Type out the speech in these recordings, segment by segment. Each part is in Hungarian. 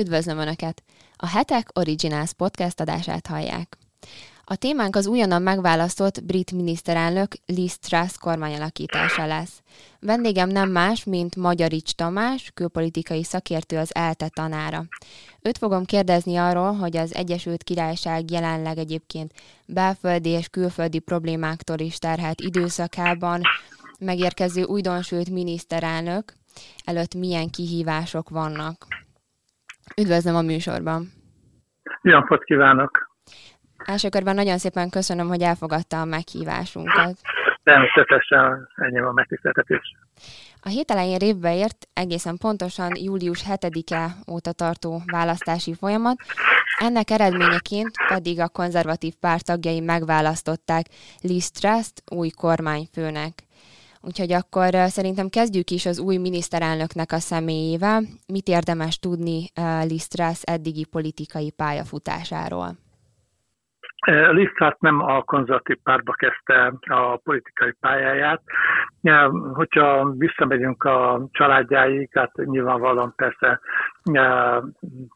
Üdvözlöm Önöket! A Hetek Originals podcast adását hallják. A témánk az újonnan megválasztott brit miniszterelnök Liz Truss kormányalakítása lesz. Vendégem nem más, mint Magyarics Tamás, külpolitikai szakértő az ELTE tanára. Őt fogom kérdezni arról, hogy az Egyesült Királyság jelenleg egyébként belföldi és külföldi problémáktól is terhelt időszakában megérkező újdonsült miniszterelnök előtt milyen kihívások vannak. Üdvözlöm a műsorban! Jó napot kívánok! Első körben nagyon szépen köszönöm, hogy elfogadta a meghívásunkat. Természetesen ennyi a megtiszteltetés. A hét elején révbe ért egészen pontosan július 7-e óta tartó választási folyamat, ennek eredményeként pedig a konzervatív párt tagjai megválasztották Liz Truss-t új kormányfőnek. Úgyhogy akkor szerintem kezdjük is az új miniszterelnöknek a személyével. Mit érdemes tudni Liz Truss eddigi politikai pályafutásáról? Liz Truss nem a konzervatív pártba kezdte a politikai pályáját. Hogyha visszamegyünk a családjáig, hát nyilvánvalóan persze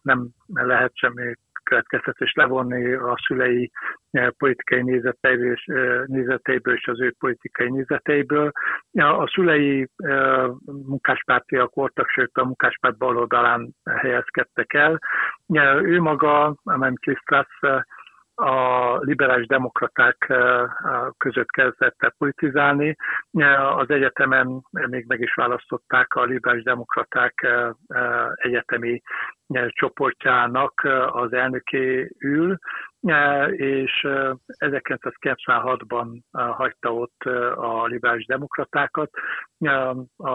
nem lehet semmi következtetés levonni a szülei eh, politikai nézeteiből és, eh, nézeteiből és az ő politikai nézeteiből. A szülei eh, munkáspártiak voltak, sőt a munkáspárt baloldalán helyezkedtek el. Ő maga, amely Krisztász, a liberális demokraták között kezdett el politizálni. Az egyetemen még meg is választották a liberális demokraták egyetemi csoportjának az elnöké ül, és 1996-ban hagyta ott a liberális demokratákat. A,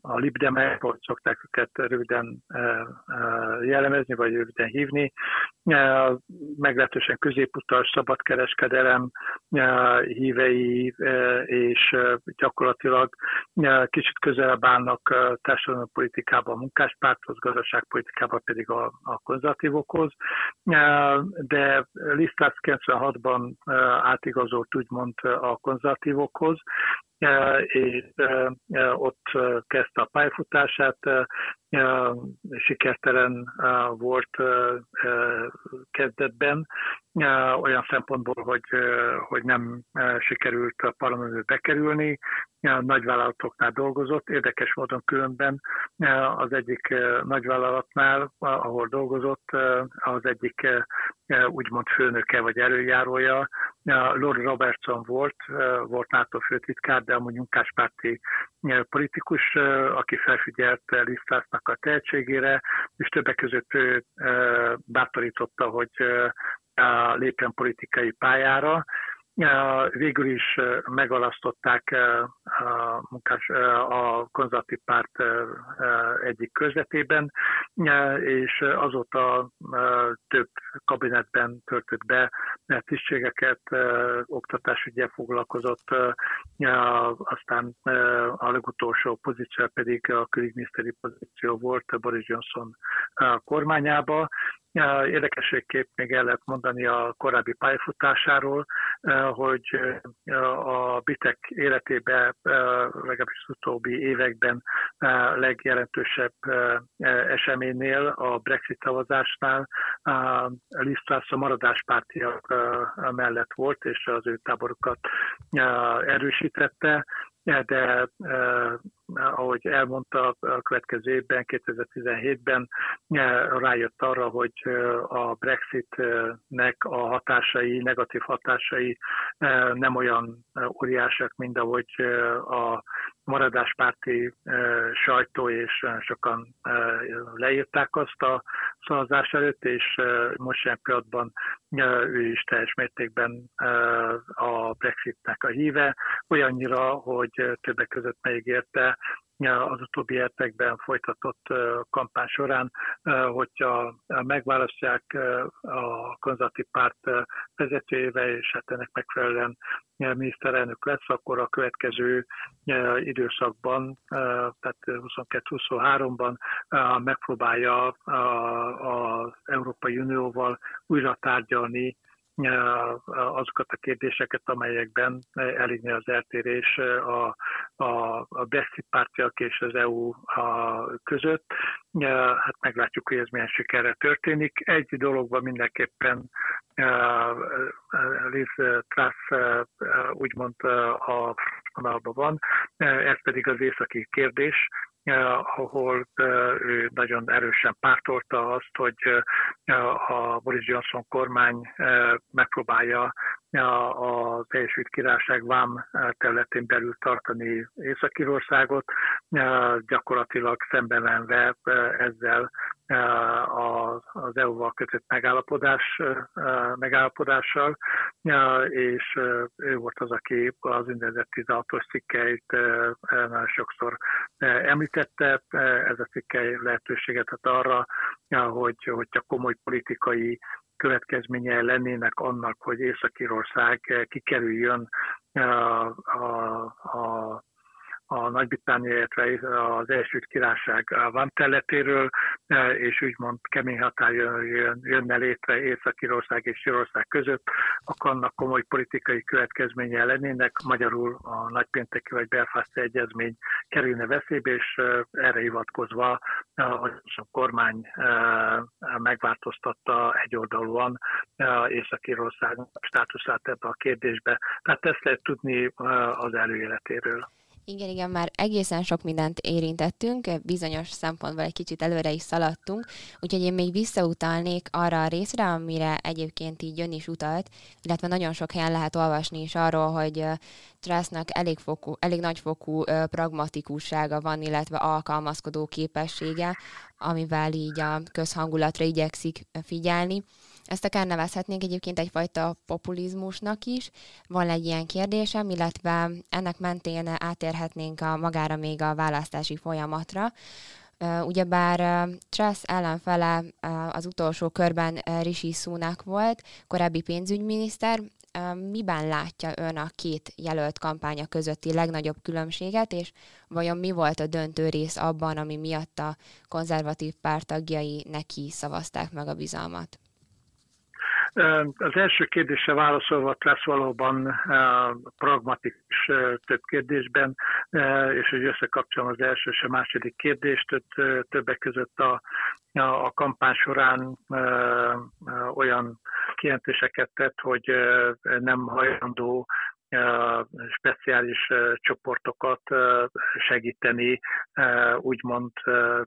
a libdemek, hogy szokták őket röviden jellemezni, vagy röviden hívni, meglehetősen középutas, szabadkereskedelem hívei, és gyakorlatilag kicsit közelebb állnak társadalmi politikában a munkáspárthoz, gazdaságpolitikában pedig a, a konzervatívokhoz, de Lisztás 96-ban átigazolt úgymond a konzervatívokhoz, és ott kezdte a pályafutását, sikertelen volt kezdetben, olyan szempontból, hogy, hogy nem sikerült a parlamentbe bekerülni, nagyvállalatoknál dolgozott, érdekes módon különben az egyik nagyvállalatnál, ahol dolgozott, az egyik úgymond főnöke vagy előjárója, Lord Robertson volt, volt NATO főtitkár, de amúgy munkáspárti politikus, aki felfigyelt Lisztásznak a tehetségére, és többek között bátorította, hogy lépjen politikai pályára, Végül is megalasztották munkás, a konzervatív párt egyik közvetében, és azóta több kabinetben töltött be tisztségeket, oktatásügyel foglalkozott, aztán a legutolsó pozíció pedig a külügyminiszteri pozíció volt Boris Johnson kormányába, Érdekességképp még el lehet mondani a korábbi pályafutásáról, hogy a bitek életében legalábbis az utóbbi években legjelentősebb eseménynél, a Brexit szavazásnál Liz a maradáspártiak mellett volt, és az ő táborokat erősítette de ahogy elmondta, a következő évben, 2017-ben eh, rájött arra, hogy eh, a Brexitnek a hatásai, negatív hatásai eh, nem olyan óriásak, mint ahogy a maradáspárti sajtó és sokan leírták azt a szavazás előtt, és most sem pillanatban ő is teljes mértékben a Brexitnek a híve, olyannyira, hogy többek között megígérte az utóbbi hetekben folytatott kampány során, hogyha megválasztják a konzervatív párt vezetőjével, és hát ennek megfelelően miniszterelnök lesz, akkor a következő időszakban, tehát 22-23-ban megpróbálja az Európai Unióval újra tárgyalni azokat a kérdéseket, amelyekben elég az eltérés a, a, a Brexit pártiak és az EU között. Hát meglátjuk, hogy ez milyen sikerre történik. Egy dologban mindenképpen Liz Truss úgymond a vonalban van, ez pedig az északi kérdés, ahol ő nagyon erősen pártolta azt, hogy a Boris Johnson kormány megpróbálja az Egyesült Királyság vám területén belül tartani Észak-Írországot, gyakorlatilag szembemenve ezzel az EU-val kötött megállapodás, megállapodással, és ő volt az, aki az úgynevezett 16-os cikkeit nagyon sokszor említette. Ez a cikkei lehetőséget ad arra, hogy, hogy a komoly politikai következménye lennének annak, hogy Észak-Írország kikerüljön a, a, a a Nagy-Britannia, illetve az első Királyság van területéről, e, és úgymond kemény határ jön, jönne létre Észak-Írország és Írország között, akkor annak komoly politikai következménye lennének, magyarul a nagypénteki vagy Belfast egyezmény kerülne veszélybe, és e, erre hivatkozva a kormány e, megváltoztatta egyoldalúan Észak-Írország státuszát ebbe a kérdésbe. Tehát ezt lehet tudni az előéletéről. Igen, igen, már egészen sok mindent érintettünk, bizonyos szempontból egy kicsit előre is szaladtunk, úgyhogy én még visszautalnék arra a részre, amire egyébként így jön is utalt, illetve nagyon sok helyen lehet olvasni is arról, hogy Trussnak elég, fokú, elég nagyfokú pragmatikussága van, illetve alkalmazkodó képessége, amivel így a közhangulatra igyekszik figyelni. Ezt akár nevezhetnénk egyébként egyfajta populizmusnak is. Van egy ilyen kérdésem, illetve ennek mentén átérhetnénk a magára még a választási folyamatra. Ugyebár Truss ellenfele az utolsó körben Rishi Sunak volt, korábbi pénzügyminiszter. Miben látja ön a két jelölt kampánya közötti legnagyobb különbséget, és vajon mi volt a döntő rész abban, ami miatt a konzervatív párt tagjai neki szavazták meg a bizalmat? Az első kérdése válaszolva lesz valóban pragmatikus több kérdésben, és hogy összekapcsolom az első és a második kérdést, többek között a, a kampány során olyan kijelentéseket tett, hogy nem hajlandó speciális csoportokat segíteni, úgymond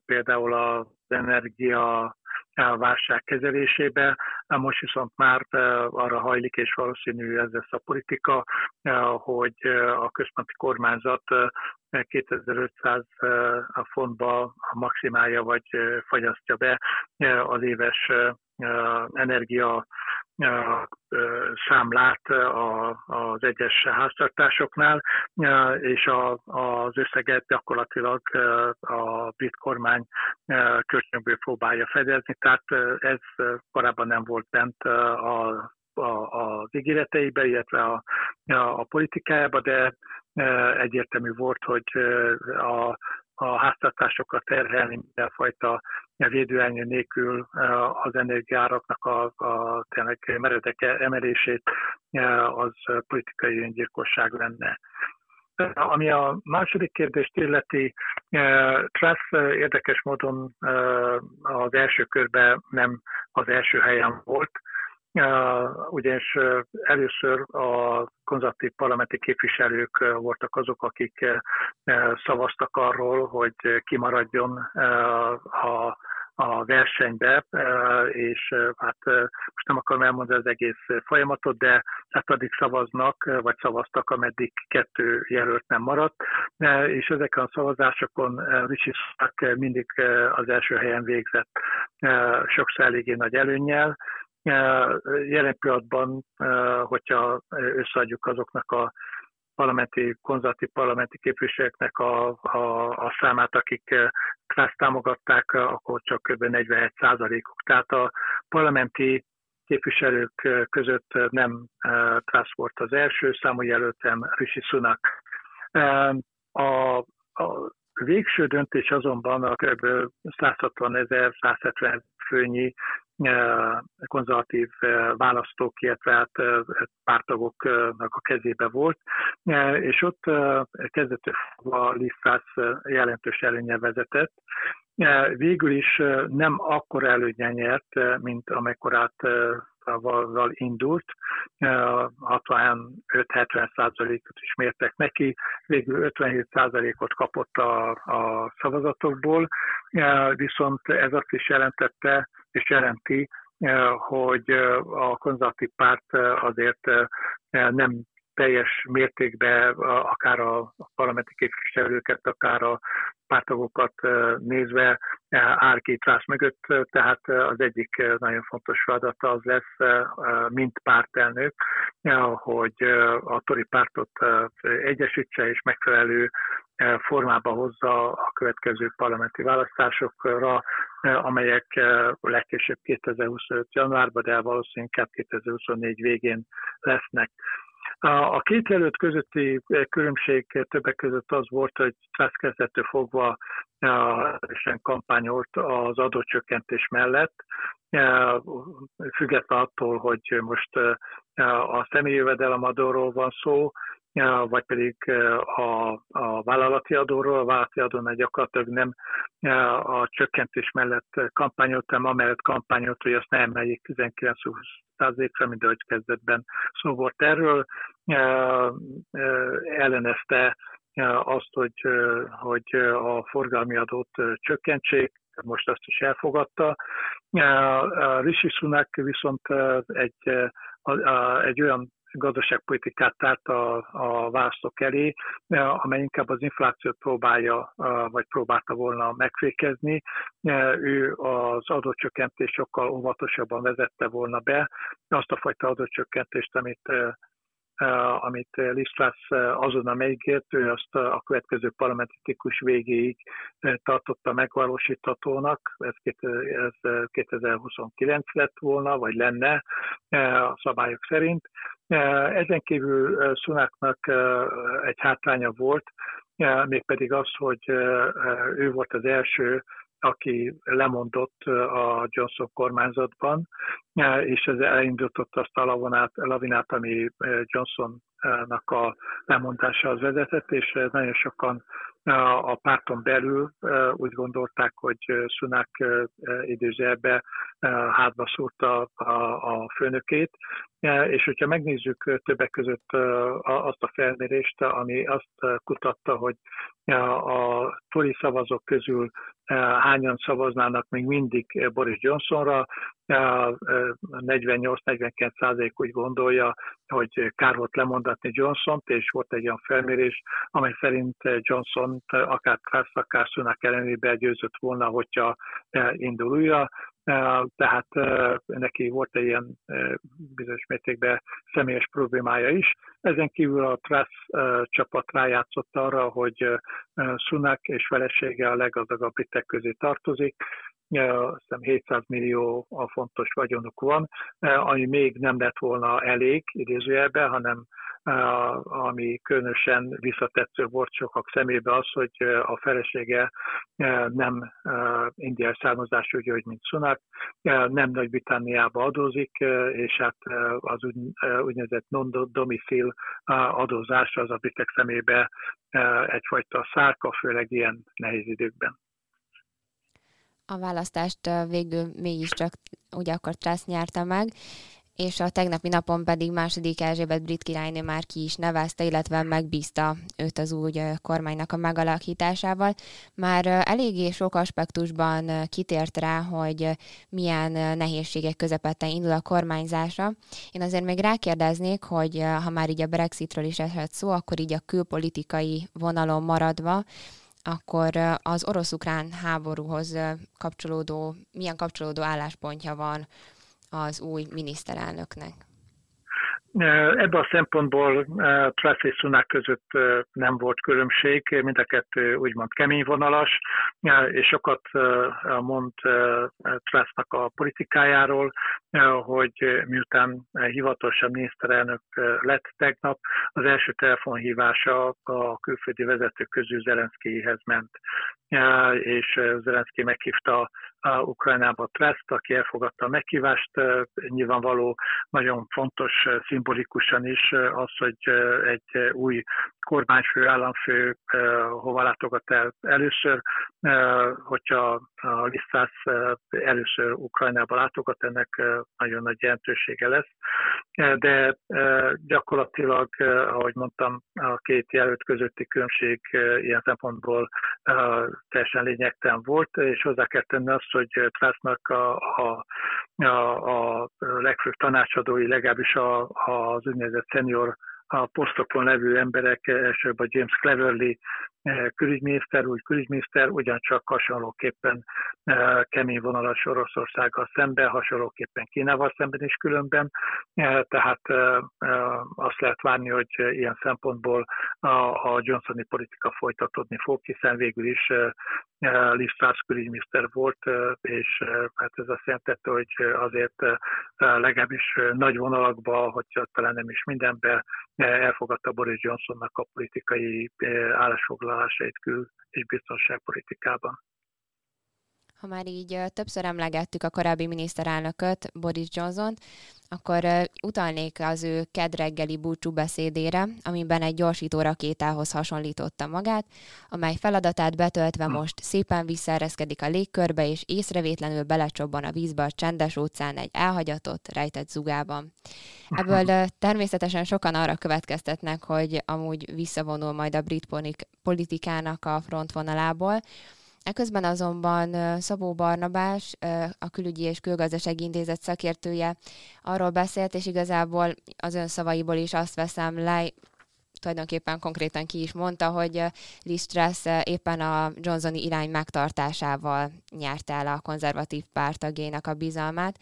például az energia a válság kezelésébe. Most viszont már arra hajlik, és valószínű ez lesz a politika, hogy a központi kormányzat 2500 fontba maximálja vagy fagyasztja be az éves energia számlát az egyes háztartásoknál, és az összeget gyakorlatilag a brit kormány kölcsönből próbálja fedezni, tehát ez korábban nem volt bent a az ígéreteibe, illetve a, a, a politikájába, de egyértelmű volt, hogy a, a háztartásokat terhelni mindenfajta védőelnyő nélkül az energiáraknak a, a tényleg meredek emelését az politikai öngyilkosság lenne. Ami a második kérdést illeti, Truss érdekes módon az első körben nem az első helyen volt, ugyanis először a konzervatív parlamenti képviselők voltak azok, akik szavaztak arról, hogy kimaradjon a a versenybe, és hát most nem akarom elmondani az egész folyamatot, de hát addig szavaznak, vagy szavaztak, ameddig kettő jelölt nem maradt, és ezeken a szavazásokon Sunak mindig az első helyen végzett, sokszor eléggé nagy előnnyel, Jelen pillanatban, hogyha összeadjuk azoknak a parlamenti, konzervatív parlamenti képviselőknek a, a, a számát, akik Klász támogatták, akkor csak kb. 41 százalékuk. Tehát a parlamenti képviselők között nem Klász volt az első számú jelöltem, Rishi Sunak. A, a végső döntés azonban a kb. 160 ezer, 170 főnyi konzervatív választók, illetve hát pártagoknak a kezébe volt, és ott kezdetől a Lisztász jelentős előnye vezetett. Végül is nem akkor előnye nyert, mint amekkorát val indult, 65-70 százalékot is mértek neki, végül 57 százalékot kapott a, a szavazatokból, viszont ez azt is jelentette, és jelenti, hogy a konzervatív párt azért nem teljes mértékben akár a parlamenti képviselőket, akár a pártagokat nézve áll két rász mögött, tehát az egyik nagyon fontos feladata az lesz, mint pártelnök, hogy a tori pártot egyesítse és megfelelő formába hozza a következő parlamenti választásokra, amelyek legkésőbb 2025. januárban, de valószínűleg 2024 végén lesznek. A két jelölt közötti különbség többek között az volt, hogy Trump kezdettől fogva erősen kampányolt az adócsökkentés mellett, független attól, hogy most a személyi jövedelemadóról van szó, vagy pedig a, a vállalati adóról, a vállalati adónál gyakorlatilag nem a csökkentés mellett kampányoltam, amellett kampányolt, hogy azt ne emeljék 19-20%-ra, mint ahogy kezdetben szó volt erről. Ellenezte azt, hogy, hogy a forgalmi adót csökkentsék, most azt is elfogadta. Rishi Sunak viszont egy, egy olyan gazdaságpolitikát tárt a, a választók elé, amely inkább az inflációt próbálja, vagy próbálta volna megfékezni. Ő az adócsökkentés sokkal óvatosabban vezette volna be azt a fajta adócsökkentést, amit amit Liz Truss azonnal megígért, ő azt a következő parlamentikus végéig tartotta megvalósíthatónak, ez 2029 lett volna, vagy lenne a szabályok szerint. Ezen kívül Szunáknak egy hátránya volt, mégpedig az, hogy ő volt az első, aki lemondott a Johnson kormányzatban, és ez elindított azt a lavinát, lavinát ami Johnsonnak a lemondásához vezetett, és nagyon sokan a párton belül úgy gondolták, hogy Sunak időzőjelbe hátba szúrta a, a főnökét, és hogyha megnézzük többek között azt a felmérést, ami azt kutatta, hogy a tori szavazók közül hányan szavaznának még mindig Boris Johnsonra, 48-49 százalék úgy gondolja, hogy kár volt lemondatni Johnson-t, és volt egy olyan felmérés, amely szerint Johnson akár Krász, akár Sunak ellenében győzött volna, hogyha indul újra tehát neki volt egy ilyen bizonyos mértékben személyes problémája is. Ezen kívül a Truss csapat rájátszott arra, hogy Sunak és felesége a leggazdagabb britek közé tartozik, azt hiszem 700 millió a fontos vagyonuk van, ami még nem lett volna elég idézőjelben, hanem ami különösen visszatetsző volt sokak szemébe az, hogy a felesége nem indiai származású, úgy, mint Sunak, nem Nagy-Britanniába adózik, és hát az úgy, úgynevezett non-domicil adózás az a britek szemébe egyfajta szárka, főleg ilyen nehéz időkben. A választást végül mégiscsak ugye akkor Trász nyerte meg, és a tegnapi napon pedig második Erzsébet brit királynő már ki is nevezte, illetve megbízta őt az új kormánynak a megalakításával. Már eléggé sok aspektusban kitért rá, hogy milyen nehézségek közepette indul a kormányzásra. Én azért még rákérdeznék, hogy ha már így a Brexitről is esett szó, akkor így a külpolitikai vonalon maradva, akkor az orosz-ukrán háborúhoz kapcsolódó, milyen kapcsolódó álláspontja van az új miniszterelnöknek? Ebből a szempontból Truss és Sunak között nem volt különbség, mind a kettő úgymond kemény vonalas, és sokat mond Trussnak a politikájáról, hogy miután hivatalosan miniszterelnök lett tegnap, az első telefonhívása a külföldi vezetők közül Zelenszkihez ment és Zelenszky meghívta Ukrajnába Trest, aki elfogadta a meghívást. Nyilvánvaló nagyon fontos szimbolikusan is az, hogy egy új kormányfő, államfő hova látogat el először, hogyha a Lisszász először Ukrajnába látogat, ennek nagyon nagy jelentősége lesz. De gyakorlatilag, ahogy mondtam, a két jelölt közötti különbség ilyen szempontból teljesen lényegtelen volt, és hozzá kell tenni azt, hogy Trásznak a, a, a, a legfőbb tanácsadói, legalábbis a, az úgynevezett senior a posztokon levő emberek, elsőbb a James Cleverly külügyminiszter, úgy külügyminiszter, ugyancsak hasonlóképpen eh, kemény vonalas Oroszországgal szemben, hasonlóképpen Kínával szemben is különben, eh, tehát azt lehet várni, hogy ilyen szempontból a Johnsoni politika folytatódni fog, hiszen végül is Liz Truss külügyminiszter volt, és hát ez azt jelentette, hogy azért legalábbis nagy vonalakban, hogyha talán nem is mindenben elfogadta Boris Johnsonnak a politikai állásfoglalásait kül- és biztonságpolitikában. Ha már így többször emlegettük a korábbi miniszterelnököt, Boris Johnson, akkor utalnék az ő kedreggeli búcsú beszédére, amiben egy gyorsító rakétához hasonlította magát, amely feladatát betöltve hm. most szépen visszaereszkedik a légkörbe, és észrevétlenül belecsobban a vízbe a csendes óceán egy elhagyatott, rejtett zugában. Ebből természetesen sokan arra következtetnek, hogy amúgy visszavonul majd a brit politikának a frontvonalából, Eközben azonban Szabó Barnabás, a Külügyi és Külgazdasági Intézet szakértője arról beszélt, és igazából az ön szavaiból is azt veszem le, tulajdonképpen konkrétan ki is mondta, hogy Liz Truss éppen a Johnsoni irány megtartásával nyerte el a konzervatív pártagének a bizalmát,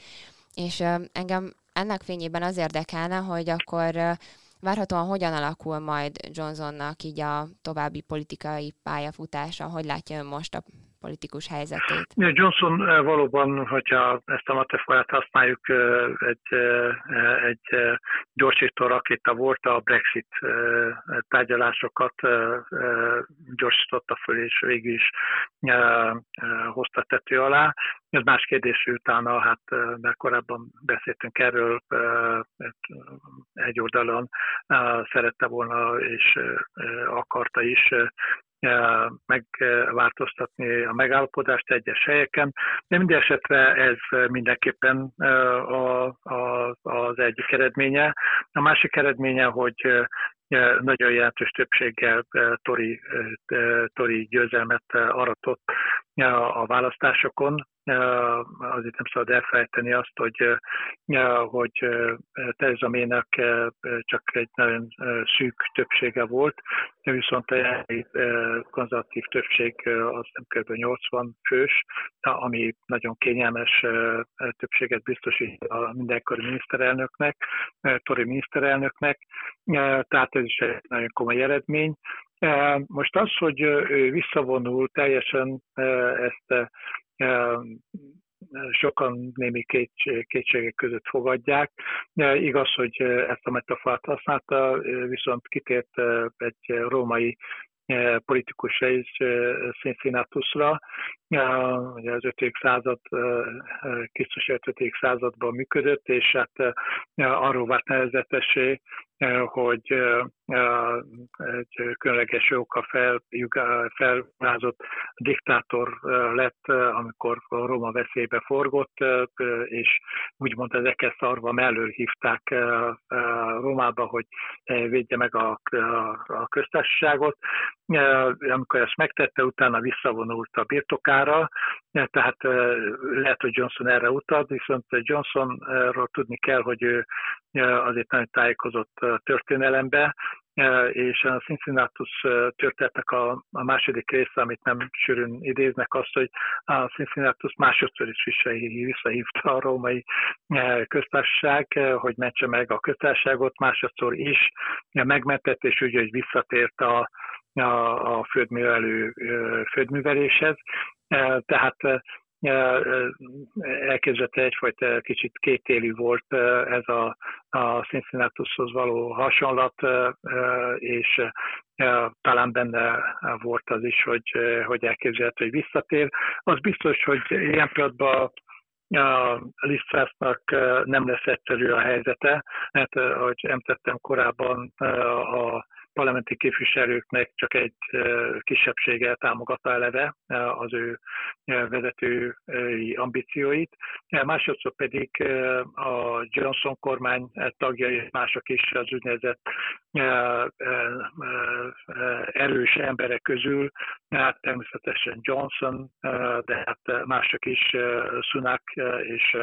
és engem ennek fényében az érdekelne, hogy akkor Várhatóan hogyan alakul majd Johnsonnak így a további politikai pályafutása? Hogy látja ön most a politikus helyzetét? Johnson eh, valóban, hogyha ezt a metaforát használjuk, eh, egy, eh, egy gyorsító rakéta volt, a Brexit tárgyalásokat gyorsította föl, és végül is hozta tető alá. Ez más kérdés, utána, hát mert korábban beszéltünk erről, egy oldalon szerette volna és akarta is megváltoztatni a megállapodást egyes helyeken, de minden esetre ez mindenképpen az egyik eredménye. A másik eredménye, hogy nagyon jelentős többséggel Tori, Tori győzelmet aratott a választásokon, azért nem szabad elfelejteni azt, hogy, hogy Tereza Mének csak egy nagyon szűk többsége volt, viszont a konzervatív többség az kb. 80 fős, ami nagyon kényelmes többséget biztosít a mindenkori miniszterelnöknek, Tori miniszterelnöknek, tehát ez is egy nagyon komoly eredmény. Most az, hogy ő visszavonul teljesen ezt sokan némi kétségek között fogadják. Igaz, hogy ezt a metaforát használta, viszont kitért egy római politikusra is, Cincinnatusra, ugye az 5. század, Krisztus 5. században működött, és hát arról vált nevezetesé, hogy egy különleges oka fel, felvázott diktátor lett, amikor a Róma veszélybe forgott, és úgymond ezeket szarva mellől hívták Rómába, hogy védje meg a, a köztársaságot. Amikor ezt megtette, utána visszavonult a birtokára, tehát lehet, hogy Johnson erre utalt, viszont Johnsonról tudni kell, hogy ő azért nagyon tájékozott történelembe, és a Cincinnatus történetnek a, a második része, amit nem sűrűn idéznek, azt, hogy a Cincinnatus másodszor is visszahívta a római köztársaság, hogy mentse meg a köztársaságot, másodszor is megmentett, és úgy, hogy visszatért a, a, a földművelő földműveléshez. Tehát elképzelte egyfajta kicsit kétélű volt ez a, a Cincinnatushoz való hasonlat, és talán benne volt az is, hogy, hogy elképzelhető, hogy visszatér. Az biztos, hogy ilyen pillanatban a Lisztrásznak nem lesz egyszerű a helyzete, mert ahogy említettem korábban, a parlamenti képviselőknek csak egy kisebbsége támogatta eleve az ő vezetői ambícióit. Másodszor pedig a Johnson kormány tagjai, mások is az úgynevezett erős emberek közül, hát természetesen Johnson, de hát mások is, Sunak és,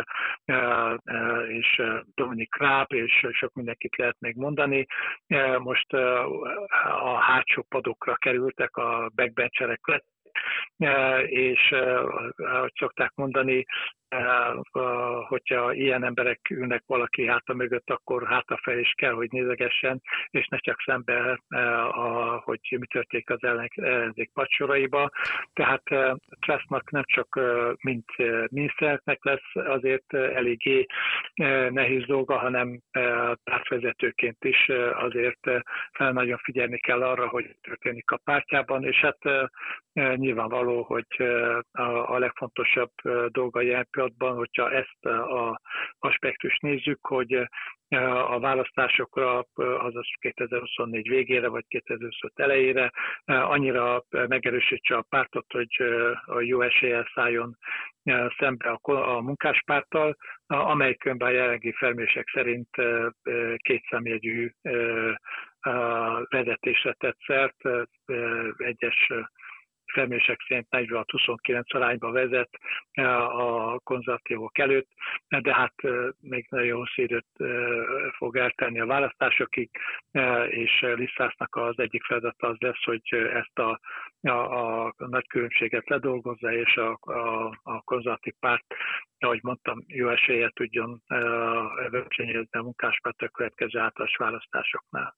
és Dominic Raab, és sok mindenkit lehet még mondani. Most a hátsó padokra kerültek, a backbencherek lett, és ahogy szokták mondani, hogyha ilyen emberek ülnek valaki háta mögött, akkor hátrafelé is kell, hogy nézegessen, és ne csak szembe, hogy mi történik az ellenzék padsoraiba. Tehát Trussnak nem csak mint miniszternek lesz azért eléggé nehéz dolga, hanem pártvezetőként is azért nagyon figyelni kell arra, hogy történik a pártjában, és hát nyilvánvaló, hogy a legfontosabb dolga ilyen pillanatban, hogyha ezt a aspektust nézzük, hogy a választásokra, azaz 2024 végére vagy 2025 elejére annyira megerősítse a pártot, hogy a jó eséllyel szálljon szembe a, a munkáspárttal, amely különben jelenlegi felmérések szerint kétszemjegyű vezetésre tett szert, egyes felmérések szerint 46-29 arányba vezet eh, a konzervatívok előtt, de hát eh, még nagyon szédőt eh, fog eltenni a választásokig, és Lisszásznak az egyik feladata az lesz, hogy ezt a, a, a nagy különbséget ledolgozza, és a, a, a konzervatív párt, ahogy mondtam, jó esélye tudjon versenyezni a munkáspárt a következő általános választásoknál.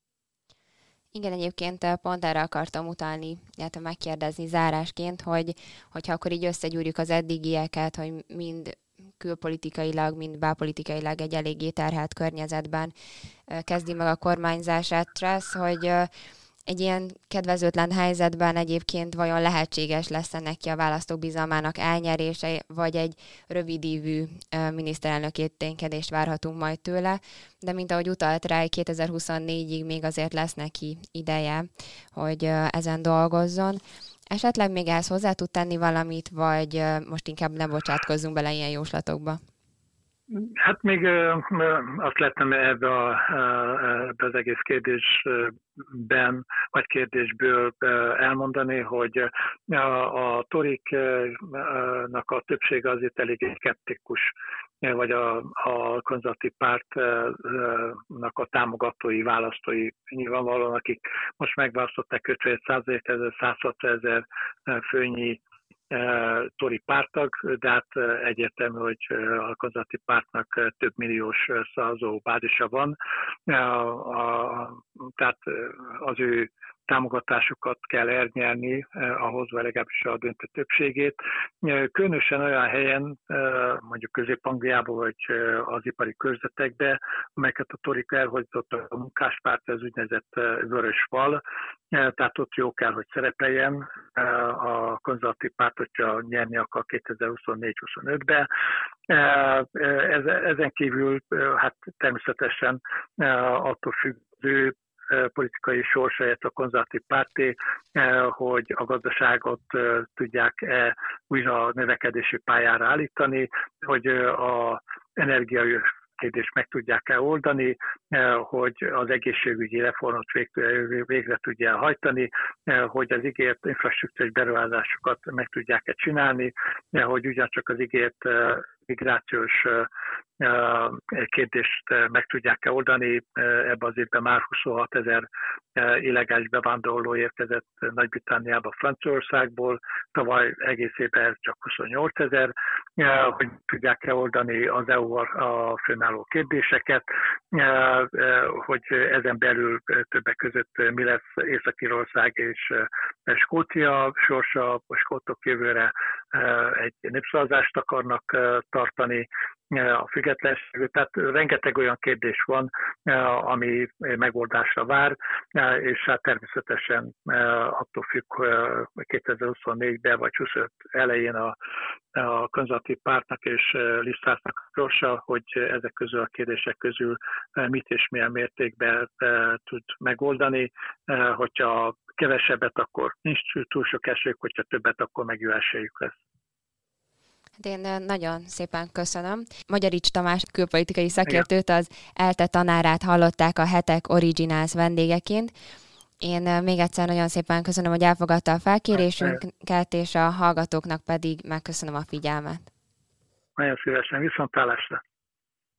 Igen, egyébként eh, pont erre akartam utalni, illetve megkérdezni zárásként, hogy hogyha akkor így összegyúrjuk az eddigieket, hogy mind külpolitikailag, mind belpolitikailag egy eléggé terhelt környezetben eh, kezdi meg a kormányzását Tress, hogy eh, egy ilyen kedvezőtlen helyzetben egyébként vajon lehetséges lesz neki a választók bizalmának elnyerése, vagy egy rövidívű miniszterelnöki ténykedést várhatunk majd tőle, de mint ahogy utalt rá, 2024-ig még azért lesz neki ideje, hogy ezen dolgozzon. Esetleg még ehhez hozzá tud tenni valamit, vagy most inkább nem bocsátkozzunk bele ilyen jóslatokba? Hát még azt lehetne ebbe, a, ebbe az egész kérdésben, vagy kérdésből elmondani, hogy a, a toriknak a többsége azért elég szkeptikus, vagy a, a konzervatív pártnak a támogatói, választói nyilvánvalóan, akik most megválasztották 51 ezer, 160 ezer főnyi Tori pártag, de hát egyértelmű, hogy a konzervatív pártnak több milliós szavazó bázisa van. Tehát az ő támogatásokat kell elnyerni eh, ahhoz, vagy legalábbis a döntő többségét. Eh, különösen olyan helyen, eh, mondjuk Közép-Angliában, vagy az ipari körzetekben, amelyeket a Torik elhozott a munkáspárt, ez úgynevezett vörös fal, eh, tehát ott jó kell, hogy szerepeljen a konzervatív párt, hogyha nyerni akar 2024-25-ben. Eh, ezen kívül hát természetesen attól függ az ő politikai sorsa, a konzervatív párté, hogy a gazdaságot tudják újra növekedési pályára állítani, hogy a energiai kérdést meg tudják-e oldani, hogy az egészségügyi reformot végre tudja hajtani, hogy az ígért infrastruktúrás beruházásokat meg tudják-e csinálni, hogy ugyancsak az ígért migrációs kérdést meg tudják-e oldani. Ebben az évben már 26 ezer illegális bevándorló érkezett Nagy-Britanniába, Franciaországból, tavaly egész évben ez csak 28 ezer, hogy tudják-e oldani az eu a fönnálló kérdéseket, hogy ezen belül többek között mi lesz Észak-Írország és Skócia sorsa, a skótok jövőre egy népszavazást akarnak tartani, a függetlenségű. Tehát rengeteg olyan kérdés van, ami megoldásra vár, és hát természetesen attól függ 2024-ben vagy 25 elején a, a konzervatív pártnak és Lisztásznak sorsa, hogy ezek közül a kérdések közül mit és milyen mértékben tud megoldani. Hogyha kevesebbet, akkor nincs túl sok esély, hogyha többet, akkor meg jó esélyük lesz. Hát én nagyon szépen köszönöm. Magyarics Tamás külpolitikai szakértőt, az ELTE tanárát hallották a hetek Originals vendégeként. Én még egyszer nagyon szépen köszönöm, hogy elfogadta a felkérésünket, és a hallgatóknak pedig megköszönöm a figyelmet. Nagyon szívesen, viszontlátásra!